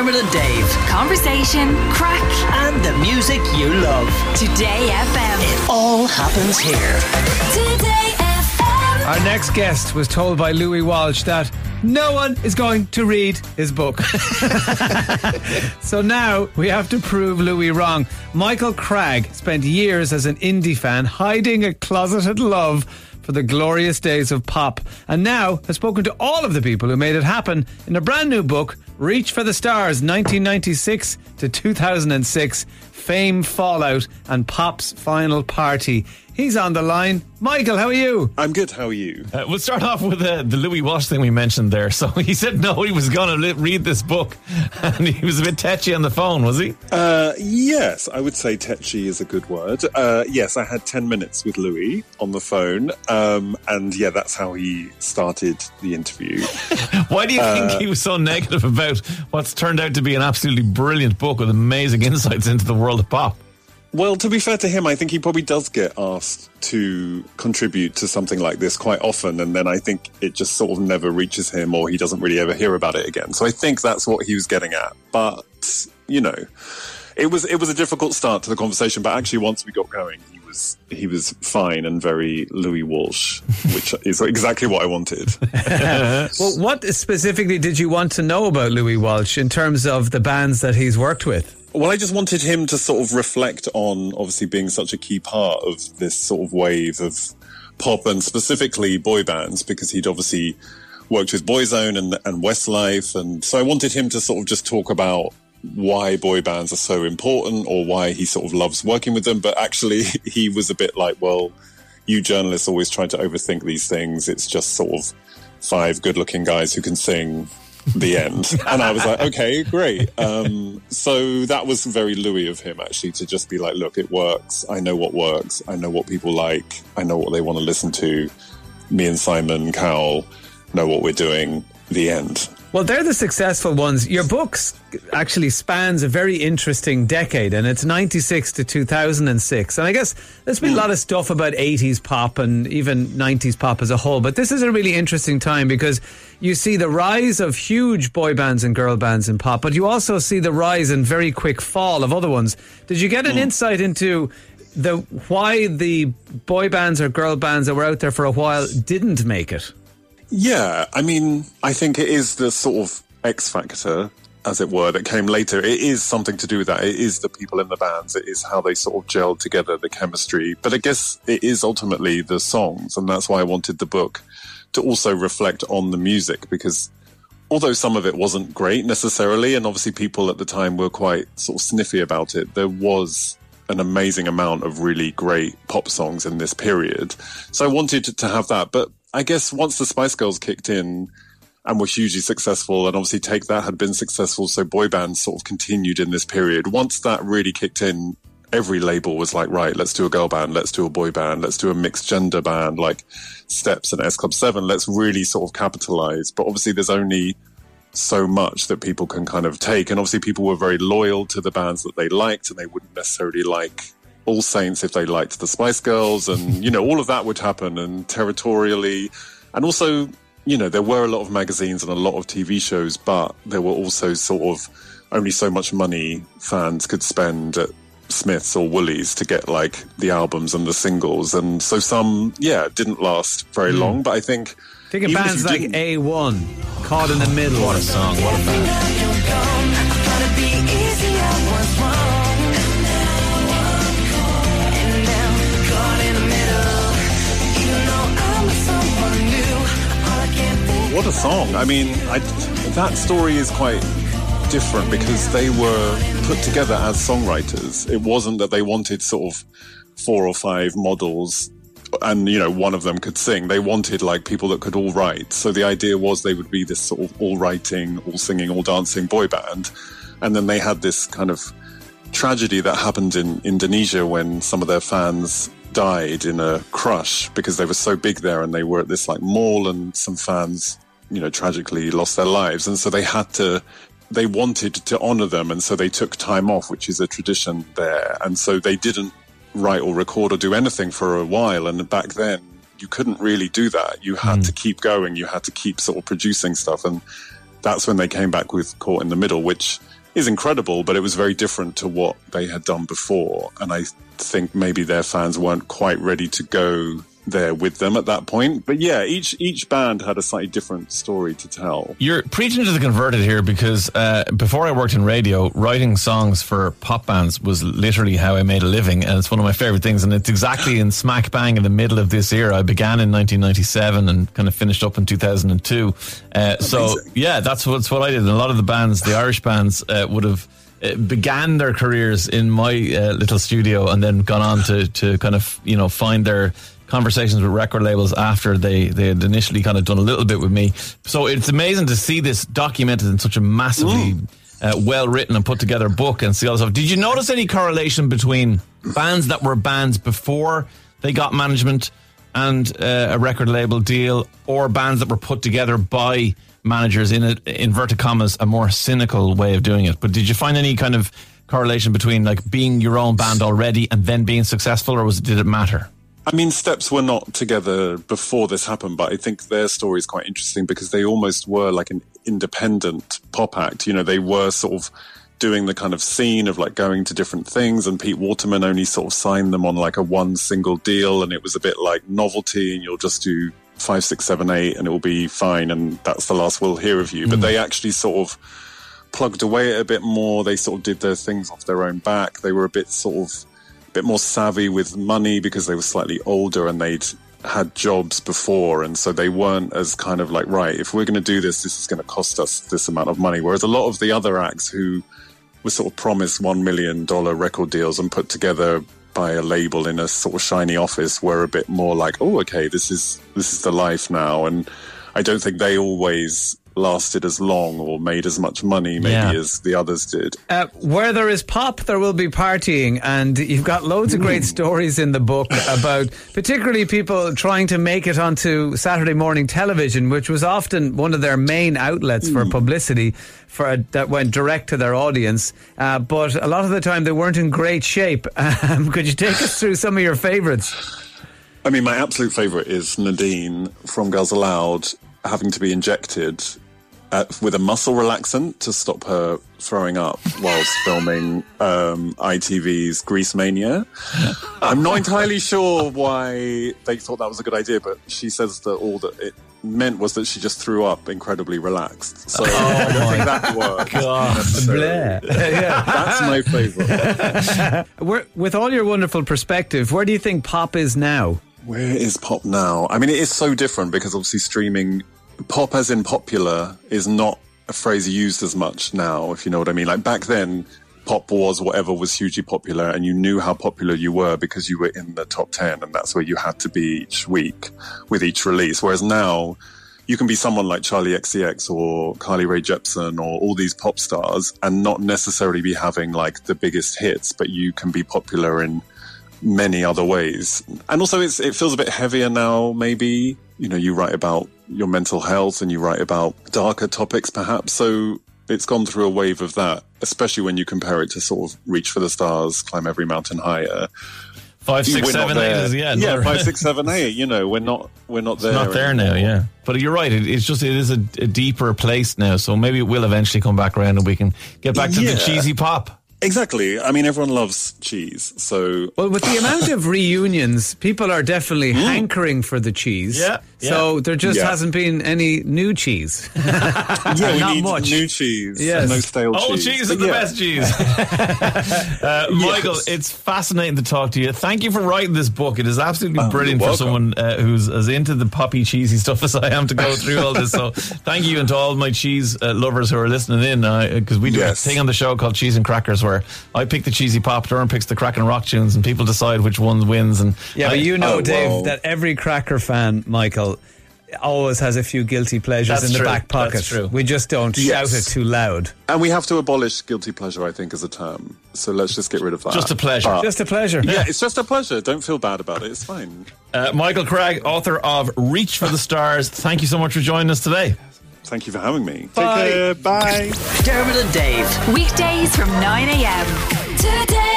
Dermot and Dave. Conversation, crack, And the music you love. Today FM. It all happens here. Today FM. Our next guest was told by Louis Walsh that no one is going to read his book. so now we have to prove Louis wrong. Michael Cragg spent years as an indie fan hiding a closeted love for the glorious days of pop and now has spoken to all of the people who made it happen in a brand new book, Reach for the Stars 1996 to 2006 Fame, Fallout, and Pop's Final Party. He's on the line. Michael, how are you? I'm good. How are you? Uh, we'll start off with uh, the Louis Walsh thing we mentioned there. So he said no, he was going to li- read this book, and he was a bit tetchy on the phone, was he? Uh, yes, I would say tetchy is a good word. Uh, yes, I had 10 minutes with Louis on the phone. Um, and yeah, that's how he started the interview. Why do you think he was so negative about what's turned out to be an absolutely brilliant book with amazing insights into the world of pop? well, to be fair to him, I think he probably does get asked to contribute to something like this quite often. And then I think it just sort of never reaches him or he doesn't really ever hear about it again. So I think that's what he was getting at. But, you know, it was, it was a difficult start to the conversation. But actually, once we got going, he was, he was fine and very Louis Walsh, which is exactly what I wanted. Well, what specifically did you want to know about Louis Walsh in terms of the bands that he's worked with? Well, I just wanted him to sort of reflect on obviously being such a key part of this sort of wave of pop and specifically boy bands because he'd obviously worked with Boyzone and, and Westlife. And so I wanted him to sort of just talk about why boy bands are so important or why he sort of loves working with them. But actually, he was a bit like, well, you journalists always try to overthink these things. It's just sort of five good looking guys who can sing the end. And I was like, okay, great. Um, so that was very Louis of him, actually, to just be like, look, it works. I know what works. I know what people like. I know what they want to listen to. Me and Simon Cowell know what we're doing. The end. Well, they're the successful ones. Your books actually spans a very interesting decade, and it's 96 to 2006. And I guess there's been a hmm. lot of stuff about 80s pop and even 90s pop as a whole, but this is a really interesting time because you see the rise of huge boy bands and girl bands in pop, but you also see the rise and very quick fall of other ones. Did you get an hmm. insight into the why the boy bands or girl bands that were out there for a while didn't make it? Yeah, I mean, I think it is the sort of X factor, as it were, that came later. It is something to do with that. It is the people in the bands. It is how they sort of gelled together, the chemistry. But I guess it is ultimately the songs, and that's why I wanted the book to also reflect on the music because although some of it wasn't great necessarily, and obviously people at the time were quite sort of sniffy about it, there was an amazing amount of really great pop songs in this period. So I wanted to have that. But I guess once the Spice Girls kicked in and were hugely successful, and obviously Take That had been successful, so boy bands sort of continued in this period. Once that really kicked in, every label was like, right, let's do a girl band, let's do a boy band, let's do a mixed gender band like Steps and S Club 7. Let's really sort of capitalize. But obviously, there's only so much that people can kind of take. And obviously, people were very loyal to the bands that they liked, and they wouldn't necessarily like All Saints if they liked the Spice Girls. And, you know, all of that would happen, and territorially. And also, you know, there were a lot of magazines and a lot of TV shows, but there were also sort of only so much money fans could spend at Smiths or Woolies to get like the albums and the singles. And so some, yeah, didn't last very hmm. long, but I think. Think of even if bands you like didn't- A1, Caught in the Middle. What a song, what a band. Song. I mean, I, that story is quite different because they were put together as songwriters. It wasn't that they wanted sort of four or five models and, you know, one of them could sing. They wanted like people that could all write. So the idea was they would be this sort of all writing, all singing, all dancing boy band. And then they had this kind of tragedy that happened in Indonesia when some of their fans died in a crush because they were so big there and they were at this like mall and some fans, you know, tragically lost their lives. And so they had to, they wanted to honor them. And so they took time off, which is a tradition there. And so they didn't write or record or do anything for a while. And back then, you couldn't really do that. You had hmm. to keep going. You had to keep sort of producing stuff. And that's when they came back with Caught in the Middle, which is incredible, but it was very different to what they had done before. And I think maybe their fans weren't quite ready to go there with them at that point. But yeah, each each band had a slightly different story to tell. You're preaching to the converted here because uh, before I worked in radio, writing songs for pop bands was literally how I made a living, and it's one of my favorite things. And it's exactly in smack bang in the middle of this era. I began in 1997 and kind of finished up in 2002. Uh, so yeah, that's what, that's what I did. And a lot of the bands, the Irish bands, uh, would have. Uh, began their careers in my uh, little studio and then gone on to, to kind of you know find their conversations with record labels after they, they had initially kind of done a little bit with me. So it's amazing to see this documented in such a massively uh, well written and put together book and see all this stuff. Did you notice any correlation between bands that were bands before they got management and uh, a record label deal, or bands that were put together by managers in a inverted commas a more cynical way of doing it? But did you find any kind of correlation between like being your own band already and then being successful, or was did it matter? I mean, Steps were not together before this happened, but I think their story is quite interesting because they almost were like an independent pop act. You know, they were sort of doing the kind of scene of like going to different things, and Pete Waterman only sort of signed them on like a one single deal, and it was a bit like novelty, and you'll just do five, six, seven, eight, and it will be fine, and that's the last we'll hear of you. But hmm. they actually sort of plugged away a bit more. They sort of did their things off their own back. They were a bit sort of bit more savvy with money because they were slightly older and they'd had jobs before and so they weren't as kind of like right if we're going to do this this is going to cost us this amount of money. Whereas a lot of the other acts who were sort of promised 1 million dollar record deals and put together by a label in a sort of shiny office were a bit more like oh okay this is this is the life now. And i don't think they always lasted as long or made as much money maybe Yeah. as the others did Uh, where there is pop, there will be partying, and you've got loads of great stories in the book about, particularly people trying to make it onto Saturday morning television, which was often one of their main outlets for publicity, for that went direct to their audience. Uh, but a lot of the time, they weren't in great shape. Um, could you take us through some of your favourites? I mean, my absolute favourite is Nadine from Girls Aloud having to be injected uh, with a muscle relaxant to stop her throwing up whilst filming um, ITV's Grease Mania. I'm not entirely sure why they thought that was a good idea, but she says that all that it meant was that she just threw up incredibly relaxed. So I don't think that worked. necessarily. That's my favourite. Where, with all your wonderful perspective, where do you think pop is now? Where is pop now? I mean, it is so different because obviously streaming, pop as in popular, is not a phrase used as much now, if you know what I mean. Like back then, pop was whatever was hugely popular, and you knew how popular you were because you were in the top 10, and that's where you had to be each week with each release. Whereas now, you can be someone like Charli XCX or Carly Rae Jepsen or all these pop stars and not necessarily be having like the biggest hits, but you can be popular in many other ways. And also, it feels a bit heavier now, maybe. You know, you write about your mental health and you write about darker topics, perhaps. So it's gone through a wave of that, especially when you compare it to sort of Reach for the Stars, Climb Every Mountain Higher. Five, six, We're seven, eight is yeah, yeah, five, six, seven, eight. You know, we're not, we're not there. not there now, yeah. But you're right. It, it's just it is a, a deeper place now. So maybe it will eventually come back around and we can get back to Yeah. the cheesy pop. Exactly. I mean, everyone loves cheese, so Well, with the amount of reunions, people are definitely hankering for the cheese. Yeah, So there just Yeah. hasn't been any new cheese. yeah, we Not need much. new cheese. Yes. no stale Oh, cheese. cheese is But the yeah. best cheese. uh, Michael, Yes. it's fascinating to talk to you. Thank you for writing this book. It is absolutely brilliant Oh, you're for someone uh, who's as into the poppy, cheesy stuff as I am to go through all this. So thank you, and to all my cheese uh, lovers who are listening in, because we do Yes. a thing on the show called Cheese and Crackers, where I pick the cheesy pop, Dermot picks the crack and rock tunes, and people decide which one wins. And Yeah, I- but you know, Oh, Dave, well. that every Cracker fan, Michael, always has a few guilty pleasures That's in the true. back pocket. That's true. We just don't Yes. shout it too loud. And we have to abolish guilty pleasure, I think, as a term. So let's just get rid of that. Just a pleasure. But- Just a pleasure. yeah, it's just a pleasure. Don't feel bad about it. It's fine. Uh, Michael Cragg, author of Reach for the Stars. Thank you so much for joining us today. Thank you for having me. Bye. Take care. Bye. Dermot and Dave. Weekdays from 9 a.m. Today FM.